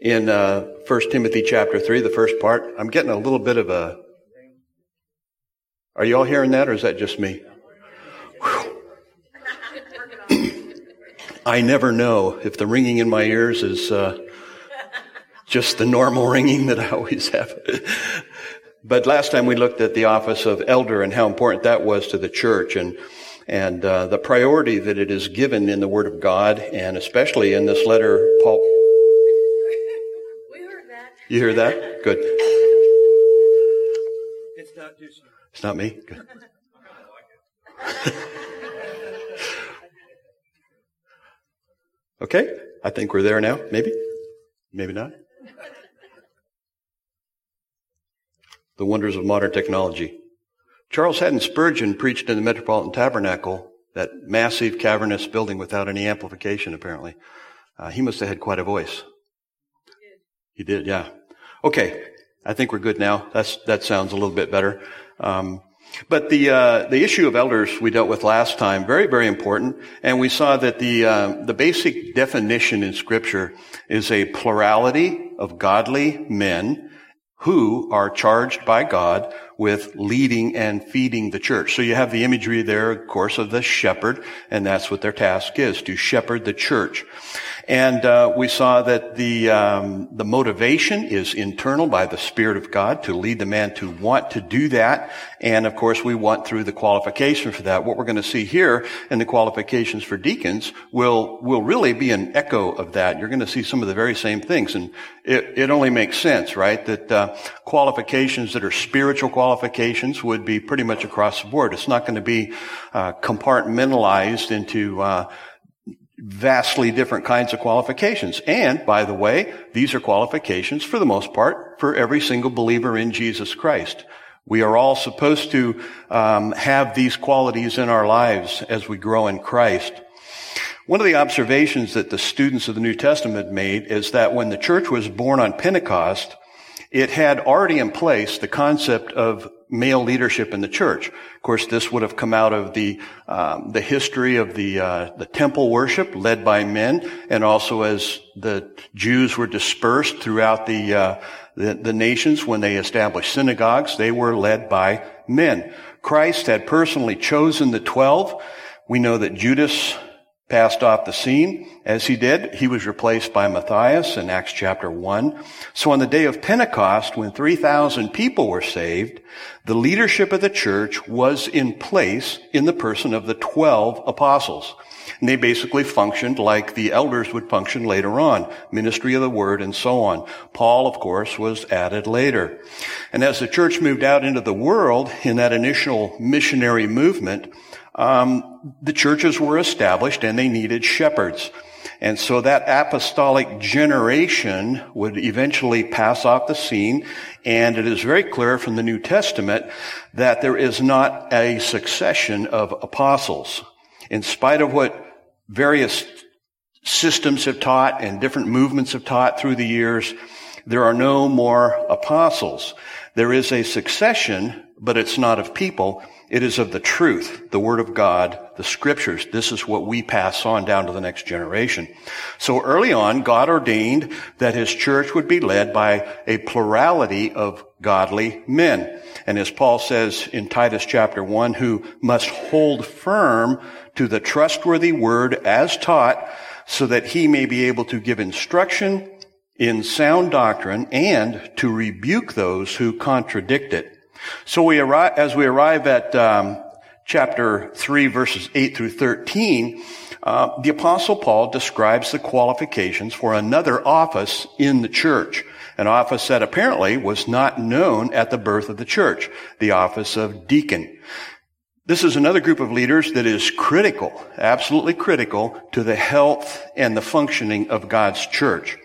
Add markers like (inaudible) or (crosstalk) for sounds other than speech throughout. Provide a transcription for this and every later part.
in uh, 1 Timothy chapter 3, the first part. I'm getting a little bit of a. Are you all hearing that, or is that just me? I never know if the ringing in my ears is uh, just the normal ringing that I always have. but last time we looked at the office of elder and how important that was to the church and and uh, the priority that it is given in the Word of God, and especially in this letter, Paul. You hear that? Good. It's not It's not me? Good. okay. I think we're there now. Maybe. Maybe not. The wonders of modern technology. Charles Haddon Spurgeon preached in the Metropolitan Tabernacle, that massive cavernous building without any amplification, apparently. Uh, he must have had quite a voice. He did, yeah. Okay, I think we're good now. That's, that sounds a little bit better. Um, but the uh, the issue of elders we dealt with last time very very important, and we saw that the uh, the basic definition in Scripture is a plurality of godly men who are charged by God with leading and feeding the church. So you have the imagery there, of course, of the shepherd, and that's what their task is to shepherd the church. And uh, we saw that the um, the motivation is internal by the Spirit of God to lead the man to want to do that, and of course we want through the qualification for that. What we're going to see here in the qualifications for deacons will will really be an echo of that. You're going to see some of the very same things, and it, it only makes sense, right? That uh, qualifications that are spiritual qualifications would be pretty much across the board. It's not going to be uh, compartmentalized into uh, vastly different kinds of qualifications. And, by the way, these are qualifications, for the most part, for every single believer in Jesus Christ. We are all supposed to um, have these qualities in our lives as we grow in Christ. One of the observations that the students of the New Testament made is that when the church was born on Pentecost, it had already in place the concept of male leadership in the church. Of course, this would have come out of the um, the history of the uh, the temple worship led by men, and also as the Jews were dispersed throughout the, uh, the the nations when they established synagogues, they were led by men. Christ had personally chosen the twelve. We know that Judas passed off the scene. As he did, he was replaced by Matthias in Acts chapter 1. So on the day of Pentecost, when 3,000 people were saved, the leadership of the church was in place in the person of the 12 apostles. And they basically functioned like the elders would function later on, ministry of the word and so on. Paul, of course, was added later. And as the church moved out into the world in that initial missionary movement, um, the churches were established and they needed shepherds. And so that apostolic generation would eventually pass off the scene. And it is very clear from the New Testament that there is not a succession of apostles. In spite of what various systems have taught and different movements have taught through the years, there are no more apostles. There is a succession, but it's not of people. It is of the truth, the Word of God, the Scriptures. This is what we pass on down to the next generation. So early on, God ordained that His church would be led by a plurality of godly men. And as Paul says in Titus chapter 1, who must hold firm to the trustworthy Word as taught, so that he may be able to give instruction in sound doctrine and to rebuke those who contradict it. So we arrive, as we arrive at um, chapter 3, verses 8 through 13, uh, the apostle Paul describes the qualifications for another office in the church. An office that apparently was not known at the birth of the church, the office of deacon. This is another group of leaders that is critical, absolutely critical to the health and the functioning of God's church.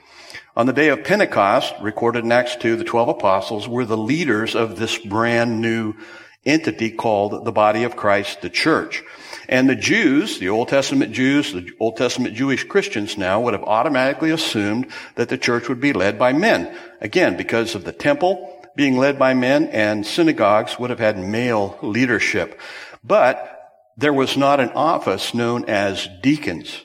On the day of Pentecost, recorded in Acts 2, the 12 apostles were the leaders of this brand new entity called the body of Christ, the church. And the Jews, the Old Testament Jews, the Old Testament Jewish Christians now would have automatically assumed that the church would be led by men. Again, because of the temple being led by men and synagogues would have had male leadership. But there was not an office known as deacons.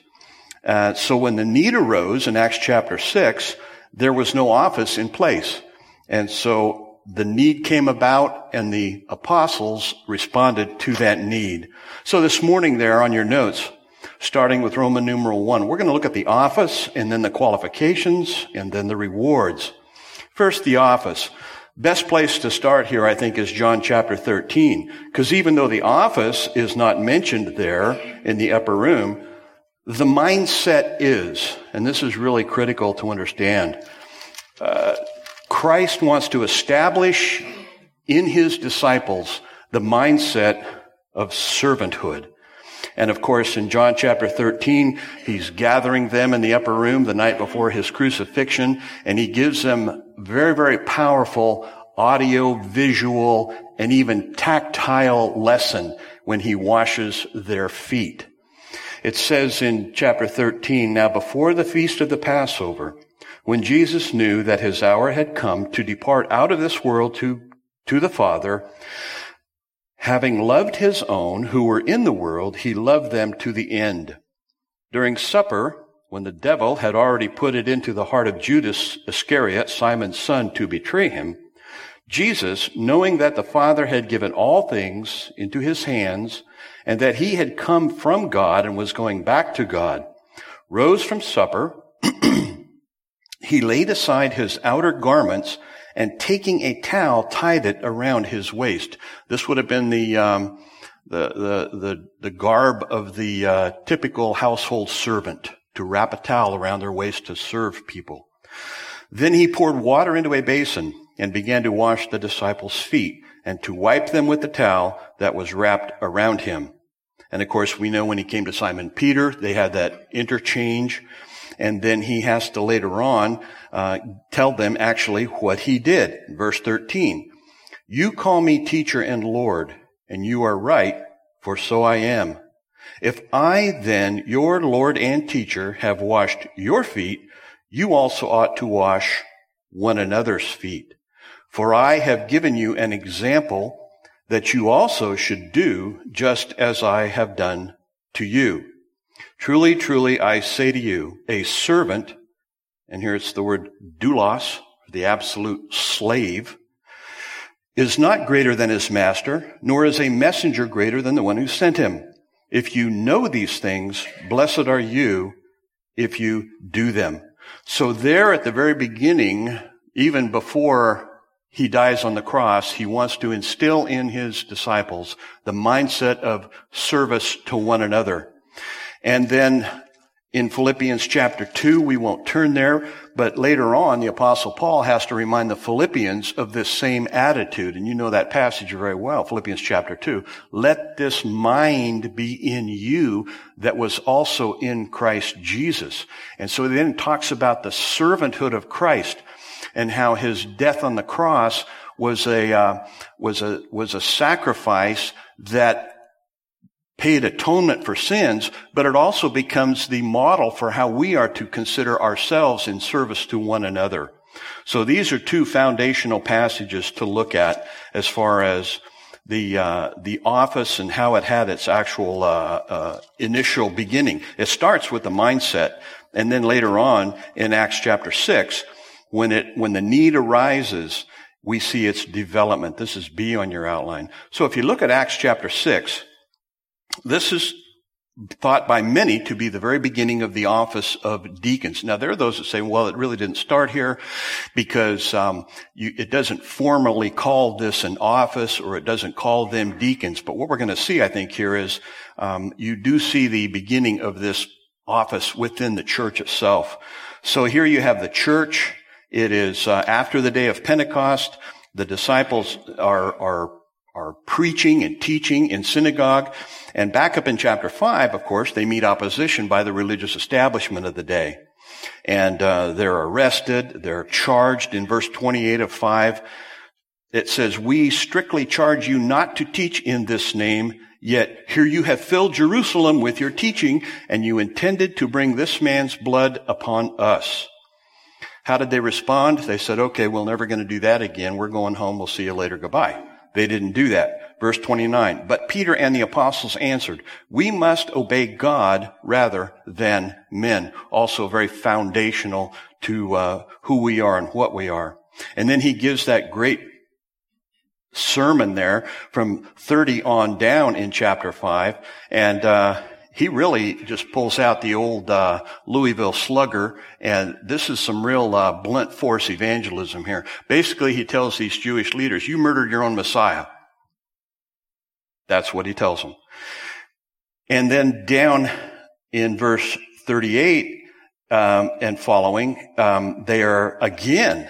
Uh, so when the need arose in Acts chapter 6, there was no office in place. And so the need came about and the apostles responded to that need. So this morning there on your notes, starting with Roman numeral 1, we're going to look at the office and then the qualifications and then the rewards. First, the office. Best place to start here, I think, is John chapter 13. Because even though the office is not mentioned there in the upper room, the mindset is, and this is really critical to understand, uh, Christ wants to establish in his disciples the mindset of servanthood. And of course, in John chapter 13, he's gathering them in the upper room the night before his crucifixion, and he gives them very, very powerful audio, visual, and even tactile lesson when he washes their feet. It says in chapter 13, now before the feast of the Passover, when Jesus knew that his hour had come to depart out of this world to, to the Father, Having loved his own who were in the world, he loved them to the end. During supper, when the devil had already put it into the heart of Judas Iscariot, Simon's son, to betray him, Jesus, knowing that the Father had given all things into his hands, and that he had come from God and was going back to God, rose from supper. (clears throat) he laid aside his outer garments and taking a towel tied it around his waist. This would have been the um, the, the, the the garb of the uh, typical household servant to wrap a towel around their waist to serve people. Then he poured water into a basin and began to wash the disciples' feet and to wipe them with the towel that was wrapped around him. And of course, we know when he came to Simon Peter, they had that interchange and then he has to later on uh, tell them actually what he did. Verse 13, you call me teacher and Lord, and you are right, for so I am. If I then, your Lord and teacher, have washed your feet, you also ought to wash one another's feet. For I have given you an example that you also should do just as I have done to you. Truly, truly, I say to you, a servant, and here it's the word doulos, the absolute slave, is not greater than his master, nor is a messenger greater than the one who sent him. If you know these things, blessed are you if you do them. So there at the very beginning, even before he dies on the cross, he wants to instill in his disciples the mindset of service to one another. And then in Philippians chapter 2, we won't turn there, but later on, the apostle Paul has to remind the Philippians of this same attitude. And you know that passage very well, Philippians chapter 2. Let this mind be in you that was also in Christ Jesus. And so he then talks about the servanthood of Christ and how his death on the cross was a, uh, was a, was a sacrifice that paid atonement for sins, but it also becomes the model for how we are to consider ourselves in service to one another. So these are two foundational passages to look at as far as the uh, the office and how it had its actual uh, uh, initial beginning. It starts with the mindset, and then later on in Acts chapter six, when it when the need arises, we see its development. This is B on your outline. So if you look at Acts chapter six, this is thought by many to be the very beginning of the office of deacons. Now, there are those that say, well, it really didn't start here because um, you, it doesn't formally call this an office or it doesn't call them deacons. But what we're going to see, I think, here is um, you do see the beginning of this office within the church itself. So here you have the church. It is uh, after the day of Pentecost. The disciples are, are are preaching and teaching in synagogue. And back up in chapter 5, of course, they meet opposition by the religious establishment of the day. and uh, they're arrested. They're charged in verse 28 of 5. It says, we strictly charge you not to teach in this name, yet here you have filled Jerusalem with your teaching, and you intended to bring this man's blood upon us. How did they respond? They said, okay, we're never going to do that again. We're going home. We'll see you later. Goodbye. They didn't do that. Verse 29. But Peter and the apostles answered, we must obey God rather than men. Also very foundational to uh, who we are and what we are. And then he gives that great sermon there from 30 on down in chapter 5. And uh, he really just pulls out the old uh, Louisville slugger, and this is some real uh, blunt force evangelism here. Basically, he tells these Jewish leaders, "You murdered your own Messiah." That's what he tells them. And then down in verse 38 um, and following, um, they are again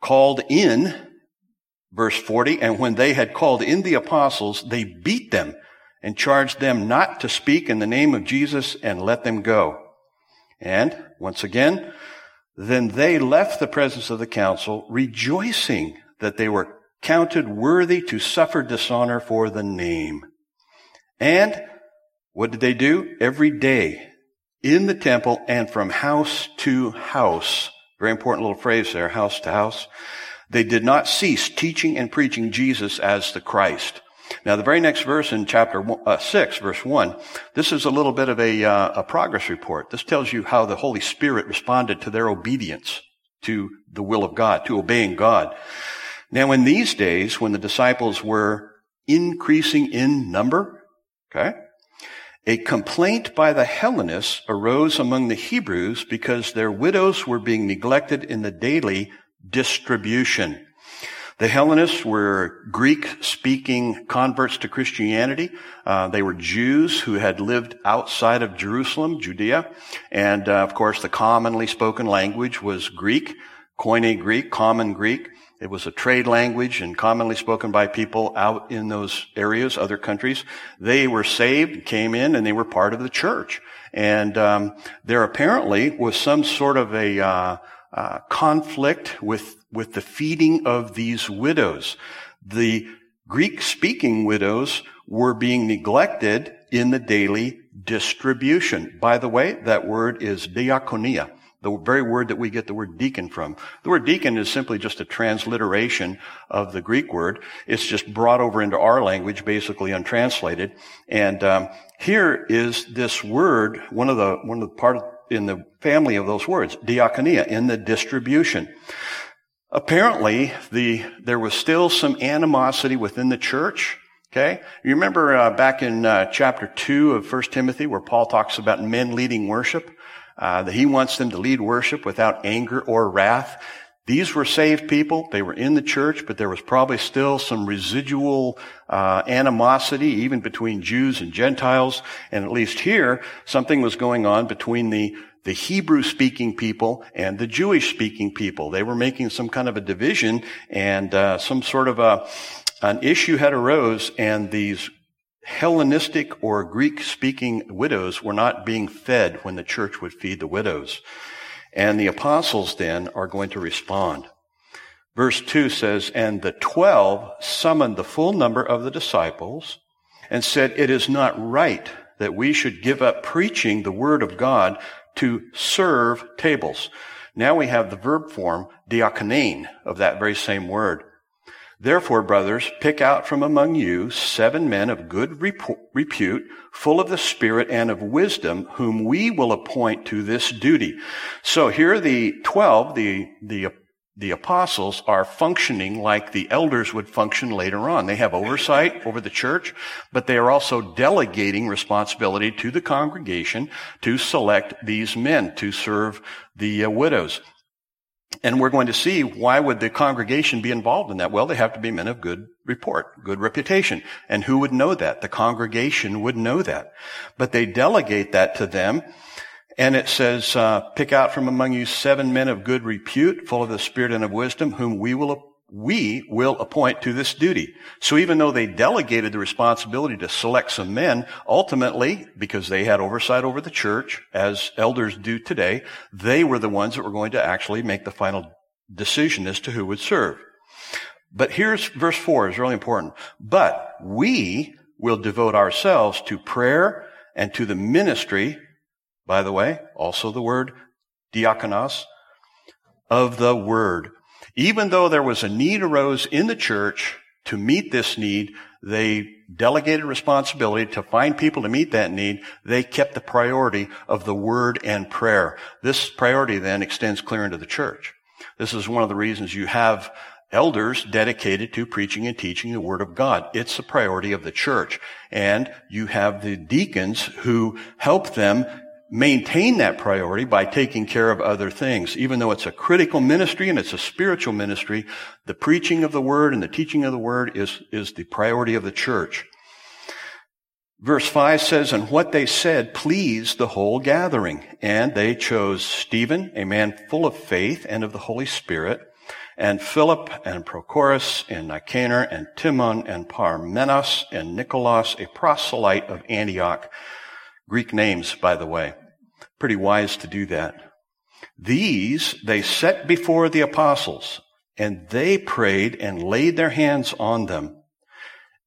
called in. Verse 40, and when they had called in the apostles, they beat them and charged them not to speak in the name of Jesus and let them go. And once again, then they left the presence of the council rejoicing that they were counted worthy to suffer dishonor for the name. And what did they do? Every day in the temple and from house to house. Very important little phrase there, house to house. They did not cease teaching and preaching Jesus as the Christ. Now, the very next verse in chapter uh, 6, verse 1, this is a little bit of a, uh, a progress report. This tells you how the Holy Spirit responded to their obedience to the will of God, to obeying God. Now, in these days, when the disciples were increasing in number, okay, a complaint by the Hellenists arose among the Hebrews because their widows were being neglected in the daily distribution. The Hellenists were Greek-speaking converts to Christianity. Uh, they were Jews who had lived outside of Jerusalem, Judea, and uh, of course the commonly spoken language was Greek, Koine Greek, common Greek. It was a trade language and commonly spoken by people out in those areas, other countries. They were saved, came in, and they were part of the church. And um, there apparently was some sort of a uh, uh, conflict with with the feeding of these widows. The Greek speaking widows were being neglected in the daily distribution. By the way, that word is diakonia, the very word that we get the word deacon from. The word deacon is simply just a transliteration of the Greek word. It's just brought over into our language, basically untranslated. And um, here is this word, one of the one of the part in the family of those words, diakonia, in the distribution. Apparently, the, there was still some animosity within the church. Okay. You remember uh, back in uh, chapter two of First Timothy where Paul talks about men leading worship, uh, that he wants them to lead worship without anger or wrath. These were saved people. They were in the church, but there was probably still some residual uh, animosity, even between Jews and Gentiles. And at least here, something was going on between the the Hebrew speaking people and the Jewish speaking people. They were making some kind of a division and uh, some sort of a an issue had arose and these Hellenistic or Greek speaking widows were not being fed when the church would feed the widows. And the apostles then are going to respond. Verse 2 says, And the twelve summoned the full number of the disciples and said, It is not right that we should give up preaching the word of God to serve tables. Now we have the verb form, diakonein, of that very same word. Therefore, brothers, pick out from among you seven men of good repute, full of the Spirit and of wisdom, whom we will appoint to this duty. So here are the twelve, the, the the apostles are functioning like the elders would function later on. They have oversight over the church, but they are also delegating responsibility to the congregation to select these men to serve the uh, widows. And we're going to see why would the congregation be involved in that? Well, they have to be men of good report, good reputation. And who would know that? The congregation would know that. But they delegate that to them and it says, uh, pick out from among you seven men of good repute, full of the spirit and of wisdom, whom we will we will appoint to this duty. So even though they delegated the responsibility to select some men, ultimately, because they had oversight over the church, as elders do today, they were the ones that were going to actually make the final decision as to who would serve. But here's verse four is really important. But we will devote ourselves to prayer and to the ministry, by the way, also the word diakonos, of the word. Even though there was a need arose in the church to meet this need, they delegated responsibility to find people to meet that need. They kept the priority of the word and prayer. This priority then extends clear into the church. This is one of the reasons you have elders dedicated to preaching and teaching the Word of God. It's a priority of the church. And you have the deacons who help them maintain that priority by taking care of other things. Even though it's a critical ministry and it's a spiritual ministry, the preaching of the Word and the teaching of the Word is, is the priority of the church. Verse 5 says, And what they said pleased the whole gathering. And they chose Stephen, a man full of faith and of the Holy Spirit, and Philip and Prochorus and Nicanor and Timon and Parmenas and Nicholas, a proselyte of Antioch. Greek names, by the way. Pretty wise to do that. These they set before the apostles and they prayed and laid their hands on them.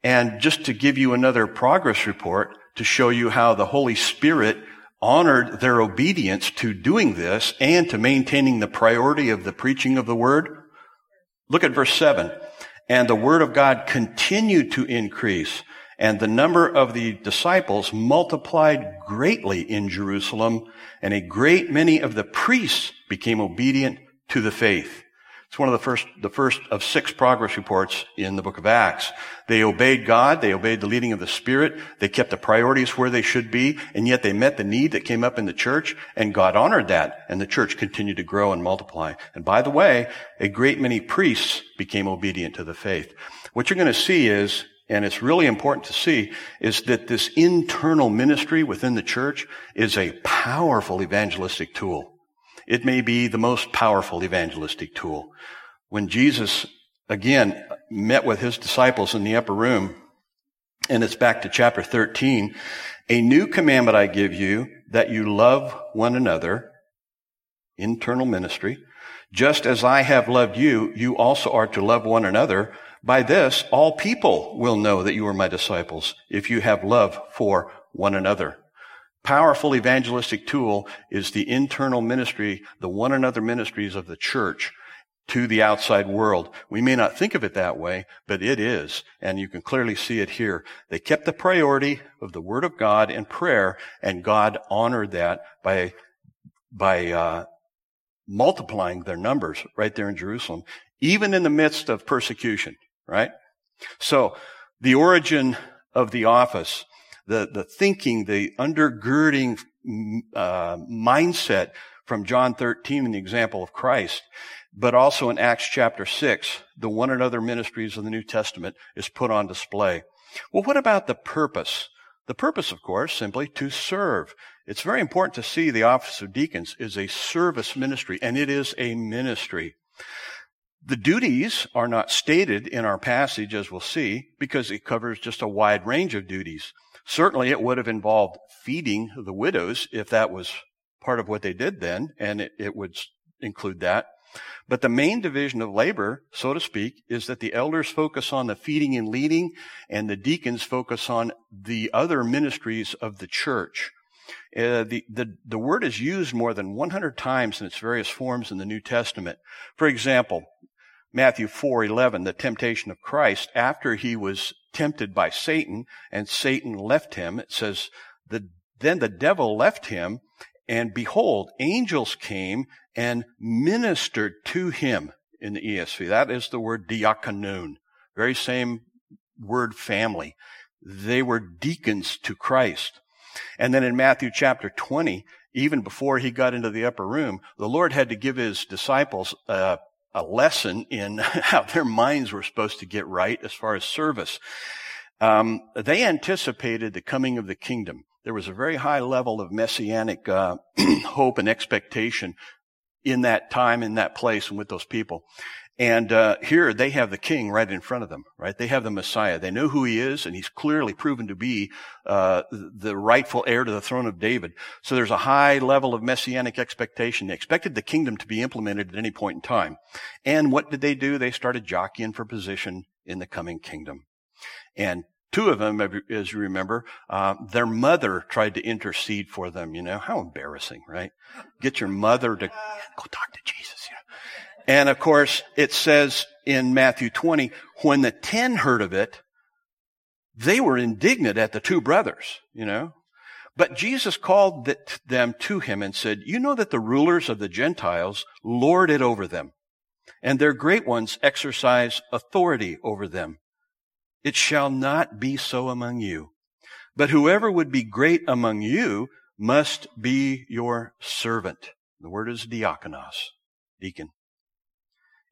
And just to give you another progress report to show you how the Holy Spirit honored their obedience to doing this and to maintaining the priority of the preaching of the word, Look at verse 7. And the word of God continued to increase, and the number of the disciples multiplied greatly in Jerusalem, and a great many of the priests became obedient to the faith. It's one of the first, the first of six progress reports in the book of Acts. They obeyed God. They obeyed the leading of the Spirit. They kept the priorities where they should be, and yet they met the need that came up in the church, and God honored that, and the church continued to grow and multiply. And by the way, a great many priests became obedient to the faith. What you're going to see is, and it's really important to see, is that this internal ministry within the church is a powerful evangelistic tool. It may be the most powerful evangelistic tool. When Jesus, again, met with his disciples in the upper room, and it's back to chapter 13, a new commandment I give you, that you love one another, internal ministry, just as I have loved you, you also are to love one another. By this, all people will know that you are my disciples, if you have love for one another powerful evangelistic tool is the internal ministry, the one another ministries of the church to the outside world. We may not think of it that way, but it is. And you can clearly see it here. They kept the priority of the Word of God and prayer, and God honored that by, by, uh, multiplying their numbers right there in Jerusalem, even in the midst of persecution, right? So, the origin of the office the, the thinking, the undergirding uh, mindset from John 13 and the example of Christ, but also in Acts chapter 6, the one another ministries of the New Testament is put on display. Well, what about the purpose? The purpose, of course, simply to serve. It's very important to see the office of deacons is a service ministry, and it is a ministry. The duties are not stated in our passage, as we'll see, because it covers just a wide range of duties. Certainly it would have involved feeding the widows if that was part of what they did then, and it, it would include that. But the main division of labor, so to speak, is that the elders focus on the feeding and leading, and the deacons focus on the other ministries of the church. Uh, the, the, the word is used more than 100 times in its various forms in the New Testament. For example, Matthew 4:11, the temptation of Christ after he was tempted by Satan and Satan left him. It says, the, then the devil left him and behold, angels came and ministered to him in the ESV. That is the word diakonon. Very same word family. They were deacons to Christ. And then in Matthew chapter 20, even before he got into the upper room, the Lord had to give his disciples uh, a lesson in (laughs) how their minds were supposed to get right as far as service. Um, they anticipated the coming of the kingdom. There was a very high level of messianic uh, (clears throat) hope and expectation in that time, in that place, and with those people. And uh, here they have the king right in front of them, right? They have the Messiah. They know who he is, and he's clearly proven to be uh, the rightful heir to the throne of David. So there's a high level of messianic expectation. They expected the kingdom to be implemented at any point in time. And what did they do? They started jockeying for position in the coming kingdom. And two of them, as you remember, uh, their mother tried to intercede for them. You know how embarrassing, right? Get your mother to go talk to Jesus. And of course, it says in Matthew 20, when the ten heard of it, they were indignant at the two brothers, you know. But Jesus called them to him and said, You know that the rulers of the Gentiles lord it over them, and their great ones exercise authority over them. It shall not be so among you. But whoever would be great among you must be your servant. The word is diakonos, deacon.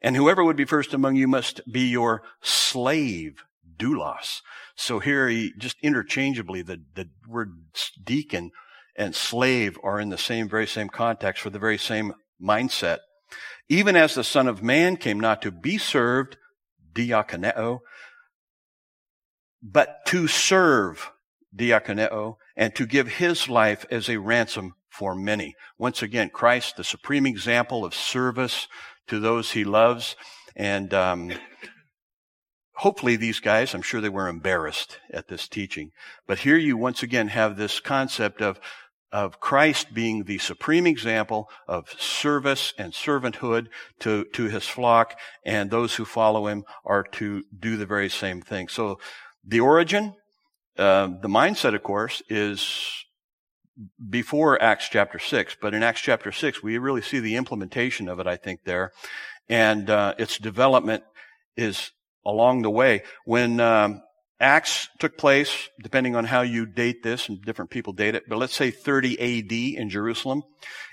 And whoever would be first among you must be your slave, doulos. So here he just interchangeably, the, the word deacon and slave are in the same, very same context for the very same mindset. Even as the Son of Man came not to be served, diakoneo, but to serve, diakoneo, and to give his life as a ransom for many. Once again, Christ, the supreme example of service, to those he loves. And um, hopefully, these guys, I'm sure they were embarrassed at this teaching. But here you once again have this concept of of Christ being the supreme example of service and servanthood to, to his flock, and those who follow him are to do the very same thing. So the origin, uh, the mindset, of course, is before Acts chapter 6, but in Acts chapter 6, we really see the implementation of it, I think, there. And uh, its development is along the way. When um, Acts took place, depending on how you date this, and different people date it, but let's say 30 AD in Jerusalem.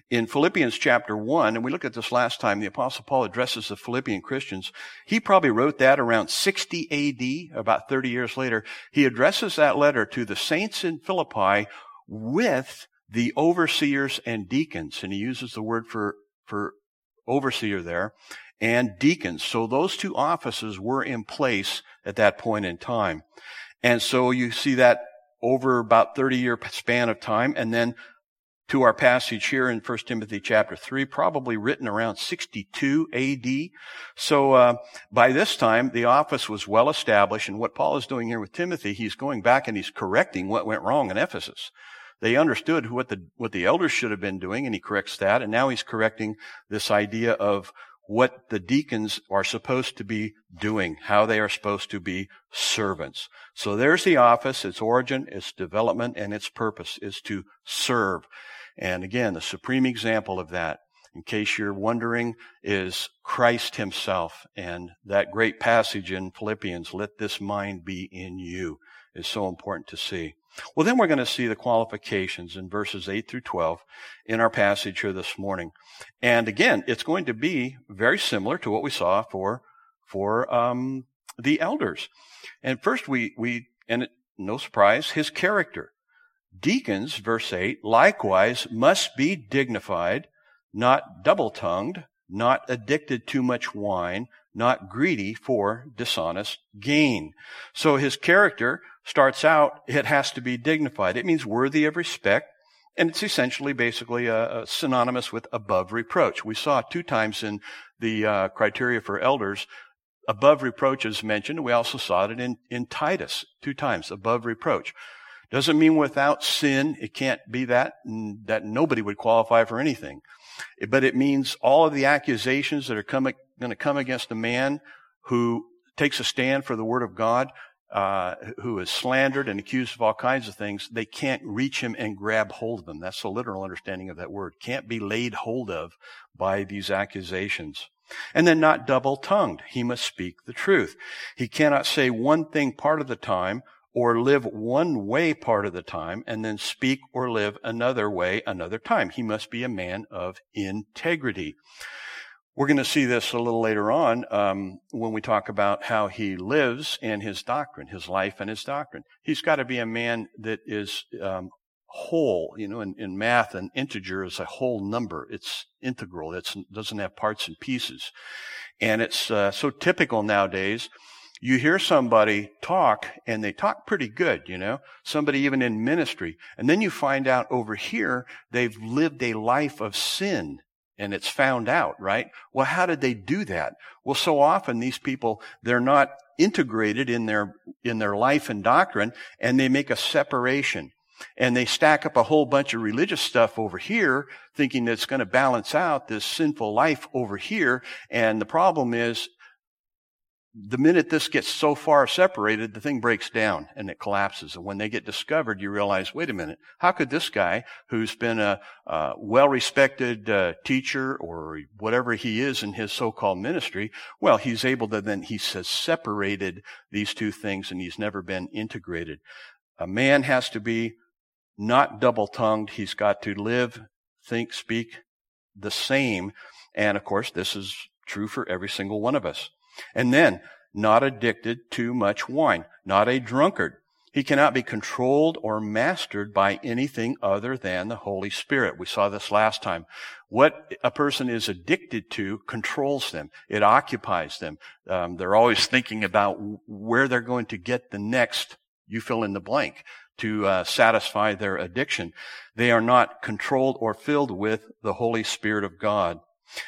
In Philippians chapter 1, and we looked at this last time, the Apostle Paul addresses the Philippian Christians. He probably wrote that around 60 AD, about 30 years later. He addresses that letter to the saints in Philippi with the overseers and deacons. And he uses the word for, for overseer there and deacons. So those two offices were in place at that point in time. And so you see that over about 30 year span of time. And then to our passage here in 1 Timothy chapter 3, probably written around 62 AD. So uh, by this time, the office was well established. And what Paul is doing here with Timothy, he's going back and he's correcting what went wrong in Ephesus. They understood what the, what the elders should have been doing, and he corrects that. And now he's correcting this idea of what the deacons are supposed to be doing, how they are supposed to be servants. So there's the office, its origin, its development, and its purpose is to serve. And again, the supreme example of that, in case you're wondering, is Christ himself. And that great passage in Philippians, let this mind be in you, is so important to see. Well, then we're going to see the qualifications in verses 8 through 12 in our passage here this morning. And again, it's going to be very similar to what we saw for, for, um, the elders. And first we, we, and it, no surprise, his character. Deacons, verse 8, likewise must be dignified, not double tongued, not addicted to much wine, not greedy for dishonest gain. So his character starts out, it has to be dignified. It means worthy of respect. And it's essentially basically a, a synonymous with above reproach. We saw two times in the uh, criteria for elders above reproach is mentioned. We also saw it in, in Titus two times, above reproach. Doesn't mean without sin, it can't be that, that nobody would qualify for anything. But it means all of the accusations that are coming going to come against a man who takes a stand for the word of God uh, who is slandered and accused of all kinds of things, they can't reach him and grab hold of him. That's the literal understanding of that word. Can't be laid hold of by these accusations. And then not double tongued. He must speak the truth. He cannot say one thing part of the time or live one way part of the time and then speak or live another way another time. He must be a man of integrity. We're going to see this a little later on um, when we talk about how he lives and his doctrine, his life and his doctrine. He's got to be a man that is um, whole. You know, in, in, math, an integer is a whole number. It's integral. It doesn't have parts and pieces. And it's uh, so typical nowadays. You hear somebody talk and they talk pretty good, you know, somebody even in ministry. And then you find out over here they've lived a life of sin and it's found out, right? Well, how did they do that? Well, so often these people, they're not integrated in their, in their life and doctrine and they make a separation and they stack up a whole bunch of religious stuff over here thinking that it's going to balance out this sinful life over here. And the problem is the minute this gets so far separated, the thing breaks down and it collapses. And when they get discovered, you realize, wait a minute, how could this guy, who's been a, a well-respected uh, teacher or whatever he is in his so-called ministry, well, he's able to then he says separated these two things and he's never been integrated. A man has to be not double-tongued. He's got to live, think, speak the same. And of course, this is true for every single one of us. And then, not addicted to much wine, not a drunkard. He cannot be controlled or mastered by anything other than the Holy Spirit. We saw this last time. What a person is addicted to controls them. It occupies them. Um, they're always thinking about where they're going to get the next, you fill in the blank, to uh, satisfy their addiction. They are not controlled or filled with the Holy Spirit of God.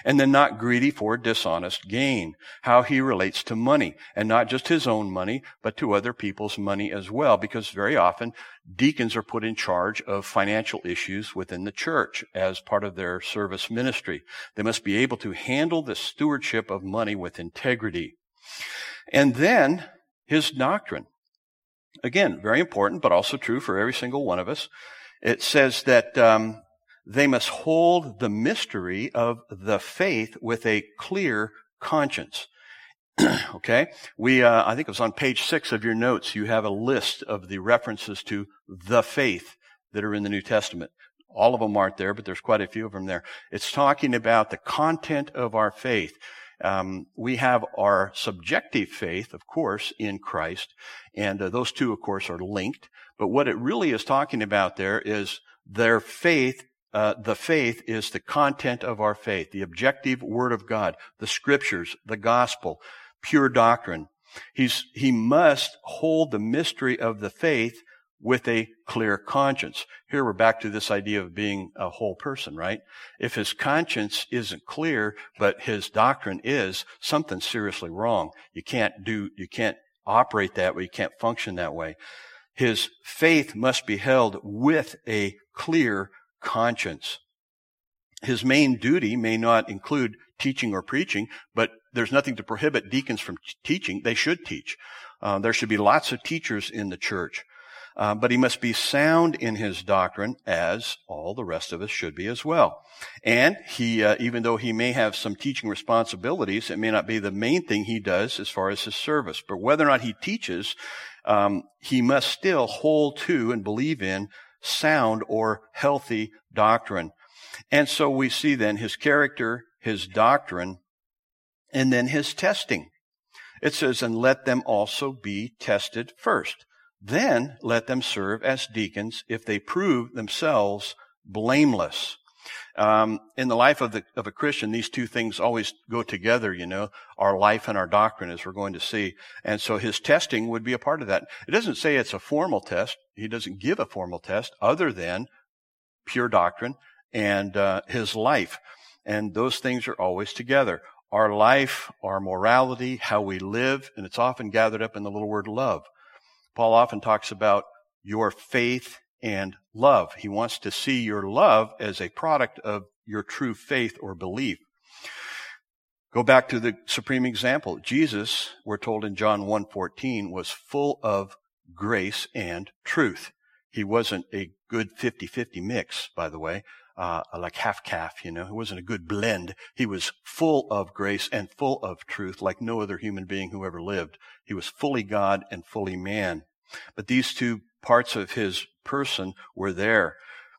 And then not greedy for dishonest gain. How he relates to money. And not just his own money, but to other people's money as well. Because very often, deacons are put in charge of financial issues within the church as part of their service ministry. They must be able to handle the stewardship of money with integrity. And then, his doctrine. Again, very important, but also true for every single one of us. It says that um, they must hold the mystery of the faith with a clear conscience. (clears throat) okay? We, uh, I think it was on page six of your notes, you have a list of the references to the faith that are in the New Testament. All of them aren't there, but there's quite a few of them there. It's talking about the content of our faith. Um, we have our subjective faith, of course, in Christ, and uh, those two, of course, are linked. But what it really is talking about there is their faith uh, the faith is the content of our faith, the objective word of God, the scriptures, the gospel, pure doctrine. He's, he must hold the mystery of the faith with a clear conscience. Here we're back to this idea of being a whole person, right? If his conscience isn't clear, but his doctrine is, something's seriously wrong. You can't do, you can't operate that way. You can't function that way. His faith must be held with a clear conscience. His main duty may not include teaching or preaching, but there's nothing to prohibit deacons from teaching. They should teach. Uh, there should be lots of teachers in the church. Uh, but he must be sound in his doctrine, as all the rest of us should be as well. And he, uh, even though he may have some teaching responsibilities, it may not be the main thing he does as far as his service. But whether or not he teaches, um, he must still hold to and believe in sound or healthy doctrine. And so we see then his character, his doctrine, and then his testing. It says, and let them also be tested first. Then let them serve as deacons if they prove themselves blameless. Um, in the life of the of a Christian, these two things always go together. You know, our life and our doctrine, as we're going to see. And so his testing would be a part of that. It doesn't say it's a formal test. He doesn't give a formal test other than pure doctrine and uh, his life. And those things are always together. Our life, our morality, how we live, and it's often gathered up in the little word love. Paul often talks about your faith and love. He wants to see your love as a product of your true faith or belief. Go back to the supreme example. Jesus, we're told in John 1:14, was full of grace and truth. He wasn't a good 50-50 mix, by the way, uh, like half calf, you know. He wasn't a good blend. He was full of grace and full of truth like no other human being who ever lived. He was fully God and fully man. But these two parts of his person were there.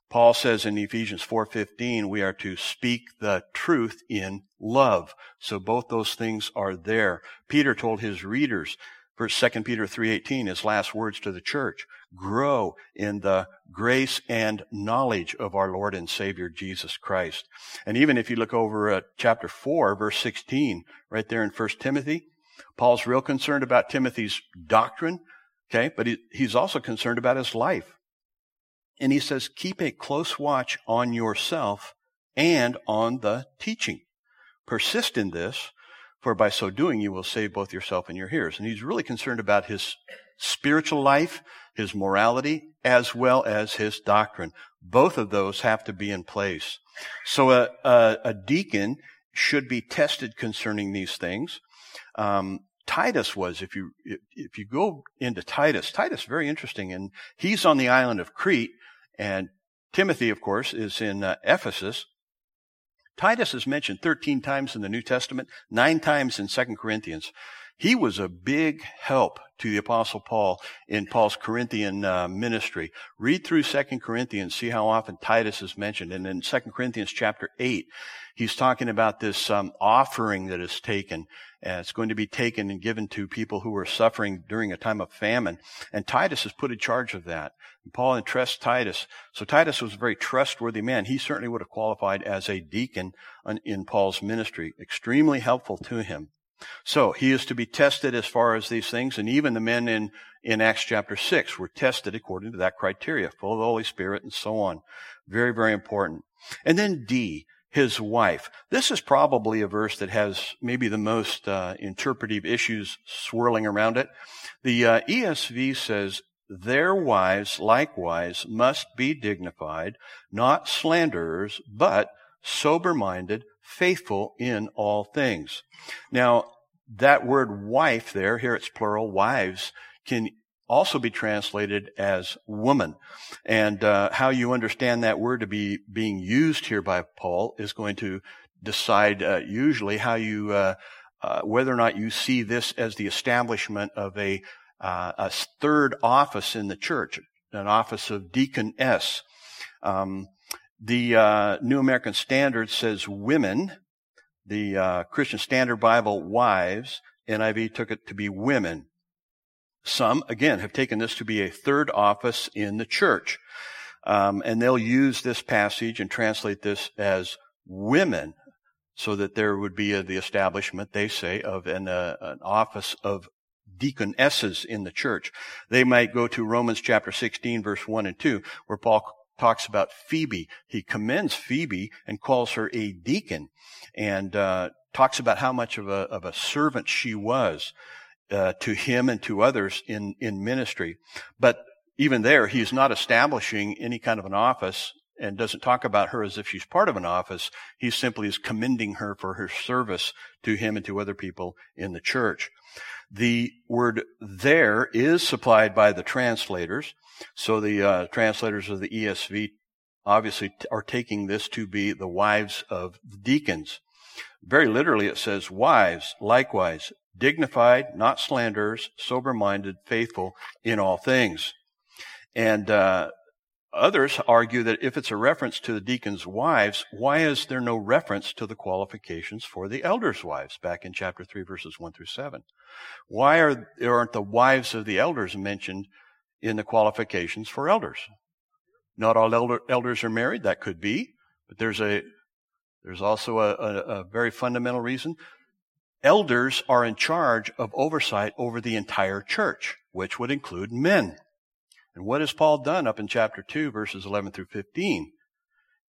Paul says in Ephesians 4:15 we are to speak the truth in love. So both those things are there. Peter told his readers 1 First, Second Peter 3.18, his last words to the church. Grow in the grace and knowledge of our Lord and Savior Jesus Christ. And even if you look over at chapter 4, verse 16, right there in First Timothy, Paul's real concerned about Timothy's doctrine, okay, but he, he's also concerned about his life. And he says, keep a close watch on yourself and on the teaching. Persist in this, for by so doing you will save both yourself and your hearers. And he's really concerned about his spiritual life, his morality, as well as his doctrine. Both of those have to be in place. So a, a, a deacon should be tested concerning these things. Um, Titus was, if you if you go into Titus, Titus very interesting, and he's on the island of Crete, and Timothy, of course, is in uh, Ephesus. Titus is mentioned 13 times in the New Testament, nine times in 2 Corinthians. He was a big help to the apostle Paul in Paul's Corinthian uh, ministry. Read through 2 Corinthians, see how often Titus is mentioned. And in 2 Corinthians chapter 8, he's talking about this um, offering that is taken. And it's going to be taken and given to people who are suffering during a time of famine. And Titus is put in charge of that. And Paul entrusts Titus. So Titus was a very trustworthy man. He certainly would have qualified as a deacon in Paul's ministry. Extremely helpful to him. So he is to be tested as far as these things, and even the men in, in Acts chapter 6 were tested according to that criteria, full of the Holy Spirit and so on. Very, very important. And then D, his wife. This is probably a verse that has maybe the most uh, interpretive issues swirling around it. The uh, ESV says, their wives likewise must be dignified, not slanderers, but sober-minded, faithful in all things. Now, that word wife there, here it's plural, wives, can also be translated as woman. And uh, how you understand that word to be being used here by Paul is going to decide uh, usually how you, uh, uh whether or not you see this as the establishment of a, uh, a third office in the church, an office of deaconess. Um, the uh, New American Standard says women, the uh, Christian Standard Bible, wives. NIV took it to be women. Some, again, have taken this to be a third office in the church. Um, and they'll use this passage and translate this as women so that there would be a, the establishment, they say, of an, uh, an office of deaconesses in the church. They might go to Romans chapter 16 verse 1 and 2 where Paul talks about Phoebe. He commends Phoebe and calls her a deacon and uh, talks about how much of a, of a servant she was uh, to him and to others in, in ministry. But even there, he's not establishing any kind of an office and doesn't talk about her as if she's part of an office. He simply is commending her for her service to him and to other people in the church. The word there is supplied by the translators. So the uh, translators of the ESV obviously t- are taking this to be the wives of deacons. Very literally, it says, wives, likewise, dignified, not slanderers, sober minded, faithful in all things. And uh, others argue that if it's a reference to the deacons' wives, why is there no reference to the qualifications for the elders' wives back in chapter 3, verses 1 through 7? Why are, aren't the wives of the elders mentioned in the qualifications for elders? Not all elder, elders are married, that could be, but there's a there's also a, a, a very fundamental reason elders are in charge of oversight over the entire church, which would include men. And what has Paul done up in chapter 2, verses 11 through 15?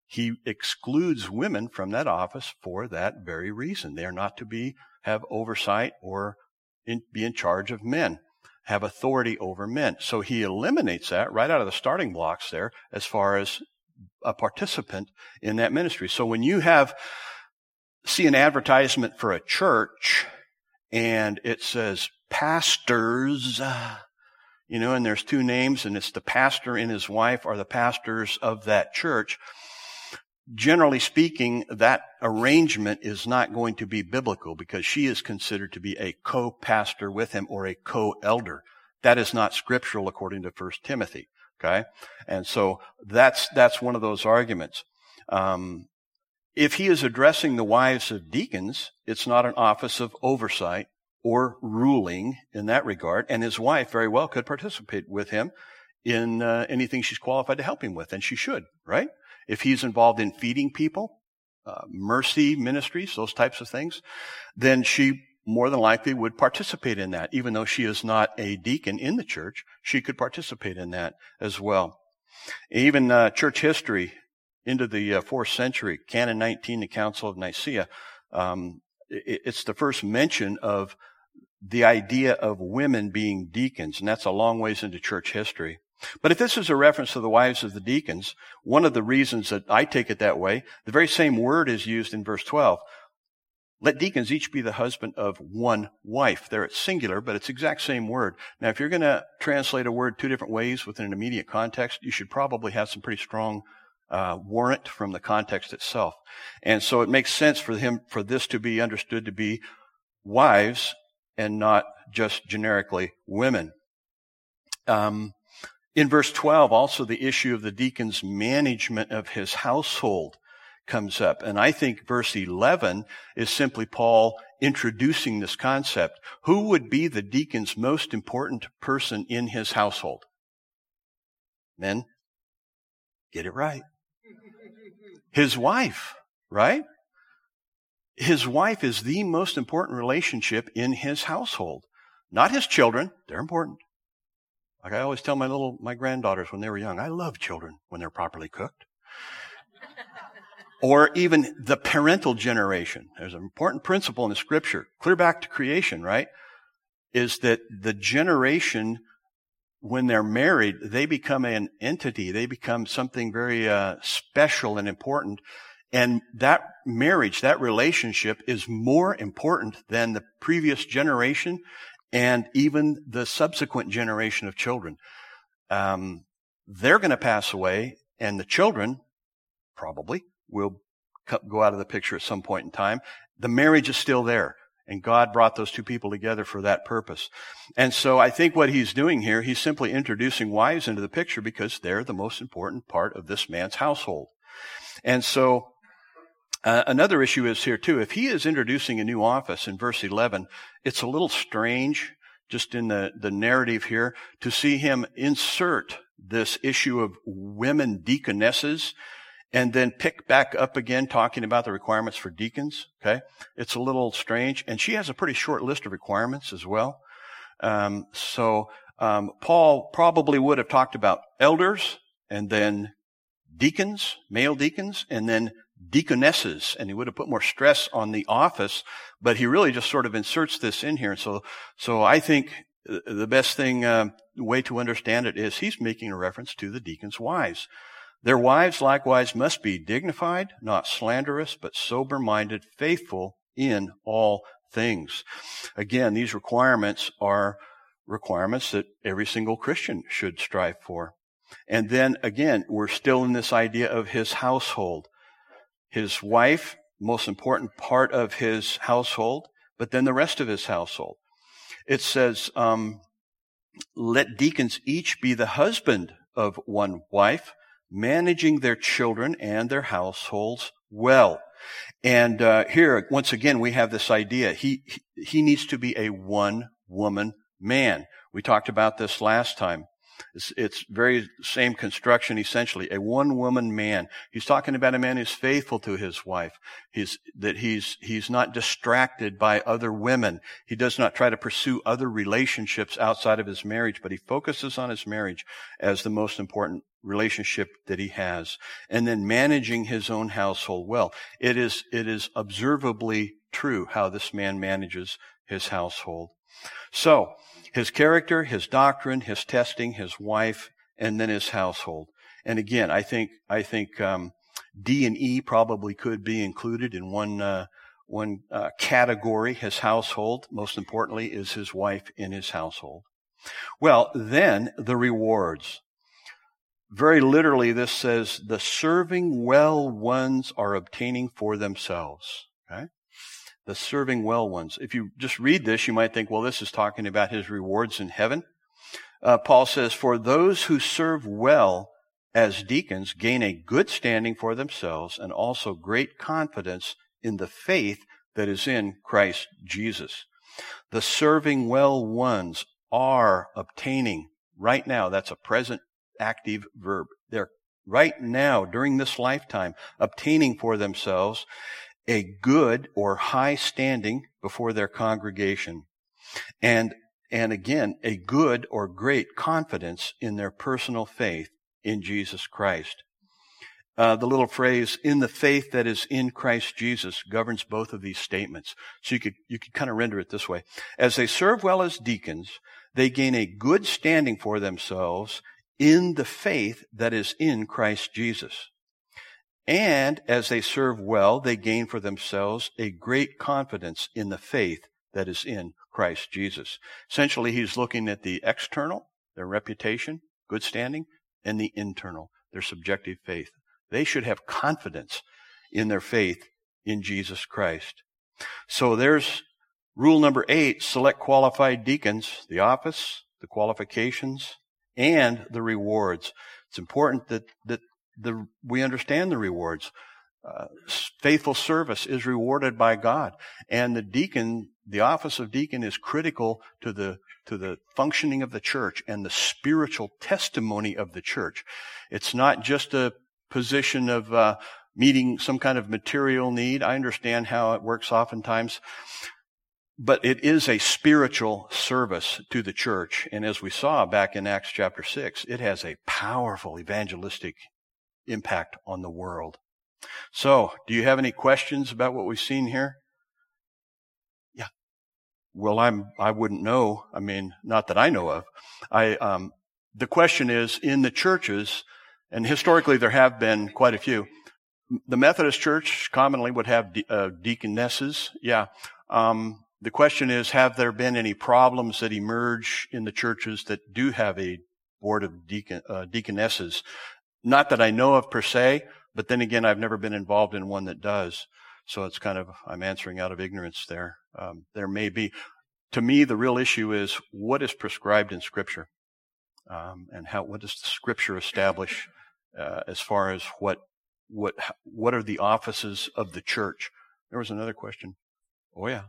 He excludes women from that office for that very reason. They are not to be, have oversight or in, be in charge of men, have authority over men. So he eliminates that right out of the starting blocks there as far as a participant in that ministry. So when you have see an advertisement for a church and it says pastors, you know, and there's two names and it's the pastor and his wife are the pastors of that church. Generally speaking, that arrangement is not going to be biblical because she is considered to be a co-pastor with him or a co-elder. That is not scriptural according to 1 Timothy. Okay? And so that's, that's one of those arguments. Um, if he is addressing the wives of deacons, it's not an office of oversight or ruling in that regard, and his wife very well could participate with him in uh, anything she's qualified to help him with, and she should, right? If he's involved in feeding people, uh, mercy ministries, those types of things, then she more than likely would participate in that. Even though she is not a deacon in the church, she could participate in that as well. Even uh, church history into the uh, fourth century, Canon 19, the Council of Nicaea, um, it, it's the first mention of the idea of women being deacons, and that's a long ways into church history. But if this is a reference to the wives of the deacons, one of the reasons that I take it that way, the very same word is used in verse 12. Let deacons each be the husband of one wife. There it's singular, but it's exact same word. Now, if you're going to translate a word two different ways within an immediate context, you should probably have some pretty strong uh, warrant from the context itself. And so it makes sense for him, for this to be understood to be wives and not just generically women. Um, in verse 12, also the issue of the deacon's management of his household comes up. And I think verse 11 is simply Paul introducing this concept. Who would be the deacon's most important person in his household? Men, get it right. His wife, right? His wife is the most important relationship in his household. Not his children. They're important. Like I always tell my little, my granddaughters when they were young, I love children when they're properly cooked. or even the parental generation. There's an important principle in the scripture, clear back to creation, right? Is that the generation, when they're married, they become an entity. They become something very uh, special and important. And that marriage, that relationship is more important than the previous generation and even the subsequent generation of children. Um, they're going to pass away, and the children probably will go out of the picture at some point in time. The marriage is still there. And God brought those two people together for that purpose. And so I think what he's doing here, he's simply introducing wives into the picture because they're the most important part of this man's household. And so uh, another issue is here too. If he is introducing a new office in verse 11, it's a little strange just in the, the narrative here to see him insert this issue of women deaconesses and then pick back up again talking about the requirements for deacons. Okay. It's a little strange. And she has a pretty short list of requirements as well. Um, so, um, Paul probably would have talked about elders and then deacons, male deacons, and then deaconesses, and he would have put more stress on the office, but he really just sort of inserts this in here. So, so I think the best thing, uh, way to understand it is he's making a reference to the deacons' wives. Their wives likewise must be dignified, not slanderous, but sober minded, faithful in all things. Again, these requirements are requirements that every single Christian should strive for. And then again, we're still in this idea of his household his wife, most important part of his household, but then the rest of his household. It says, um, let deacons each be the husband of one wife, managing their children and their households well. And uh, here, once again, we have this idea. He he needs to be a one woman man. We talked about this last time. It's, it's very same construction essentially. A one woman man. He's talking about a man who's faithful to his wife. He's, that he's, he's not distracted by other women. He does not try to pursue other relationships outside of his marriage, but he focuses on his marriage as the most important relationship that he has. And then managing his own household well. It is, it is observably true how this man manages his household. So, his character, his doctrine, his testing, his wife, and then his household. And again, I think I think um, D and E probably could be included in one uh, one uh, category. His household, most importantly, is his wife in his household. Well, then the rewards. Very literally, this says the serving well ones are obtaining for themselves. Okay? The serving well ones. If you just read this, you might think, well, this is talking about his rewards in heaven. Uh, Paul says, for those who serve well as deacons gain a good standing for themselves and also great confidence in the faith that is in Christ Jesus. The serving well ones are obtaining right now. That's a present active verb. They're right now, during this lifetime, obtaining for themselves a good or high standing before their congregation. And, and again, a good or great confidence in their personal faith in Jesus Christ. Uh, the little phrase "in the faith that is in Christ Jesus" governs both of these statements. So you could you could kind of render it this way: as they serve well as deacons, they gain a good standing for themselves in the faith that is in Christ Jesus. And as they serve well, they gain for themselves a great confidence in the faith that is in Christ Jesus. Essentially, he's looking at the external, their reputation, good standing, and the internal, their subjective faith. They should have confidence in their faith in Jesus Christ. So there's rule number eight, select qualified deacons, the office, the qualifications, and the rewards. It's important that, that the, we understand the rewards. Uh, faithful service is rewarded by God. And the deacon, the office of deacon is critical to the, to the functioning of the church and the spiritual testimony of the church. It's not just a position of, uh, meeting some kind of material need. I understand how it works oftentimes. But it is a spiritual service to the church. And as we saw back in Acts chapter 6, it has a powerful evangelistic impact on the world. So, do you have any questions about what we've seen here? Yeah. Well, I'm, I wouldn't know. I mean, not that I know of. I, um, the question is in the churches, and historically there have been quite a few. The Methodist Church commonly would have de- uh, deaconesses. Yeah. Um, the question is, have there been any problems that emerge in the churches that do have a board of deacon, uh, deaconesses? Not that I know of per se, but then again, I've never been involved in one that does. So it's kind of, I'm answering out of ignorance there. Um, there may be. To me, the real issue is what is prescribed in Scripture, um, and how what does the Scripture establish uh, as far as what what what are the offices of the church? There was another question. Oh yeah,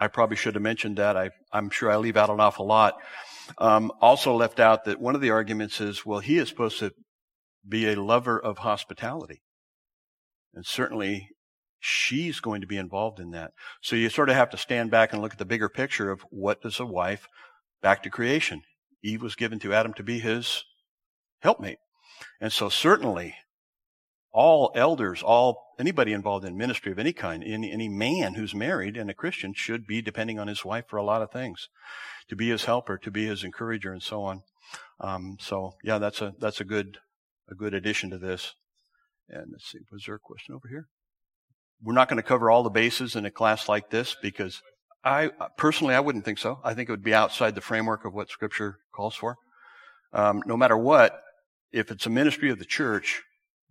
I probably should have mentioned that. I, am sure I leave out an awful lot. Um, also left out that one of the arguments is, well, he is supposed to be a lover of hospitality. And certainly she's going to be involved in that. So you sort of have to stand back and look at the bigger picture of what does a wife back to creation. Eve was given to Adam to be his helpmate. And so certainly all elders, all anybody involved in ministry of any kind, any, any man who's married and a Christian should be depending on his wife for a lot of things, to be his helper, to be his encourager, and so on. Um, so yeah, that's a that's a good a good addition to this. And let's see, was there a question over here? We're not going to cover all the bases in a class like this because I personally I wouldn't think so. I think it would be outside the framework of what Scripture calls for. Um, no matter what, if it's a ministry of the church,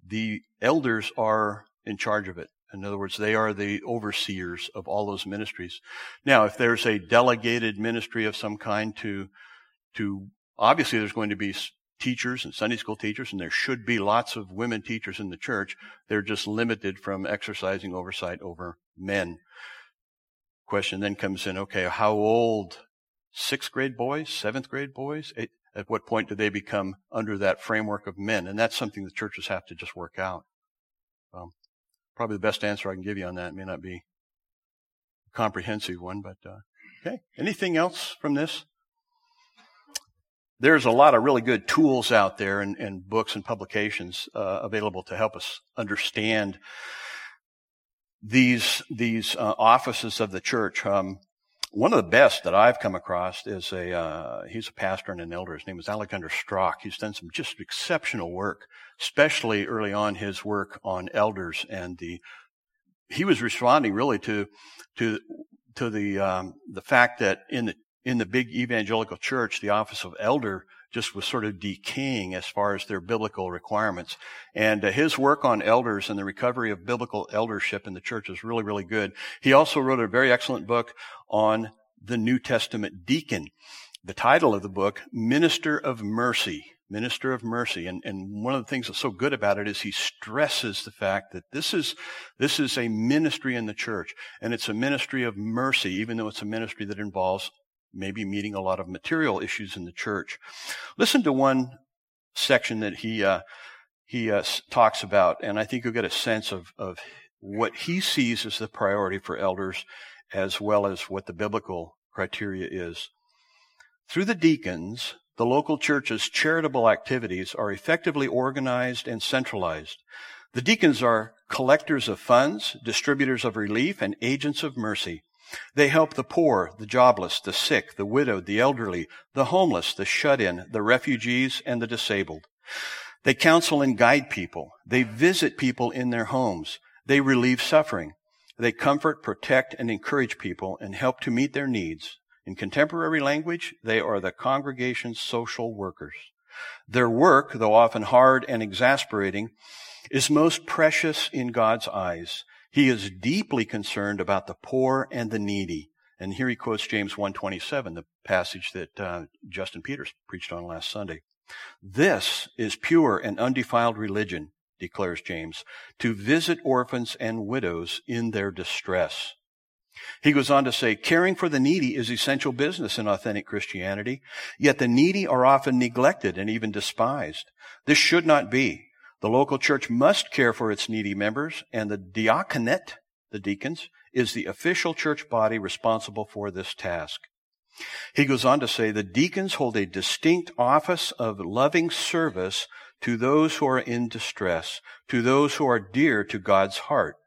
the elders are in charge of it. In other words, they are the overseers of all those ministries. Now, if there's a delegated ministry of some kind to, to, obviously there's going to be teachers and Sunday school teachers, and there should be lots of women teachers in the church. They're just limited from exercising oversight over men. Question then comes in, okay, how old? Sixth grade boys, seventh grade boys, eight, at what point do they become under that framework of men? And that's something the churches have to just work out. Um, probably the best answer I can give you on that may not be a comprehensive one, but uh, okay. Anything else from this? There's a lot of really good tools out there and, and books and publications uh, available to help us understand these these uh, offices of the church. Um, one of the best that I've come across is a uh, he's a pastor and an elder. His name is Alexander Strauch. He's done some just exceptional work, especially early on his work on elders and the he was responding really to to to the um, the fact that in the in the big evangelical church, the office of elder just was sort of decaying as far as their biblical requirements. And uh, his work on elders and the recovery of biblical eldership in the church is really, really good. He also wrote a very excellent book on the New Testament deacon. The title of the book, Minister of Mercy. minister of mercy. And, and one of the things that's so good about it is he stresses the fact that this is, this is a ministry in the church, and it's a ministry of mercy, even though it's a ministry that involves maybe meeting a lot of material issues in the church. Listen to one section that he, uh, he uh, talks about, and I think you'll get a sense of, of what he sees as the priority for elders, as well as what the biblical criteria is. Through the deacons, the local church's charitable activities are effectively organized and centralized. The deacons are collectors of funds, distributors of relief, and agents of mercy. They help the poor, the jobless, the sick, the widowed, the elderly, the homeless, the shut in, the refugees, and the disabled. They counsel and guide people. They visit people in their homes. They relieve suffering. They comfort, protect, and encourage people and help to meet their needs. In contemporary language, they are the congregation's social workers. Their work, though often hard and exasperating, is most precious in God's eyes. He is deeply concerned about the poor and the needy. And here he quotes James 127, the passage that uh, Justin Peters preached on last Sunday. This is pure and undefiled religion, declares James, to visit orphans and widows in their distress. He goes on to say, caring for the needy is essential business in authentic Christianity, yet the needy are often neglected and even despised. This should not be. The local church must care for its needy members, and the diaconate, the deacons, is the official church body responsible for this task. He goes on to say, the deacons hold a distinct office of loving service to those who are in distress, to those who are dear to God's heart.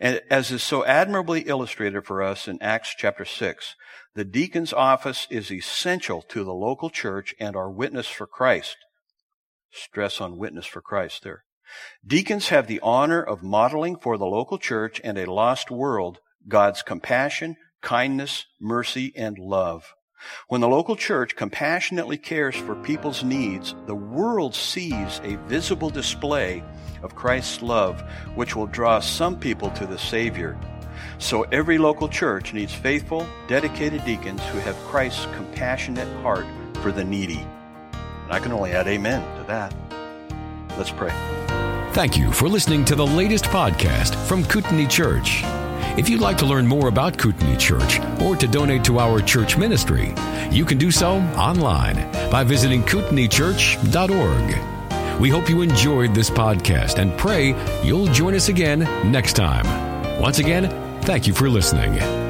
And as is so admirably illustrated for us in Acts chapter 6, the deacon's office is essential to the local church and our witness for Christ. Stress on witness for Christ there. Deacons have the honor of modeling for the local church and a lost world God's compassion, kindness, mercy, and love. When the local church compassionately cares for people's needs, the world sees a visible display of Christ's love, which will draw some people to the Savior. So every local church needs faithful, dedicated deacons who have Christ's compassionate heart for the needy. And I can only add amen to that. Let's pray. Thank you for listening to the latest podcast from Kootenai Church. If you'd like to learn more about Kootenai Church or to donate to our church ministry, you can do so online by visiting kootenaichurch.org. We hope you enjoyed this podcast and pray you'll join us again next time. Once again, thank you for listening.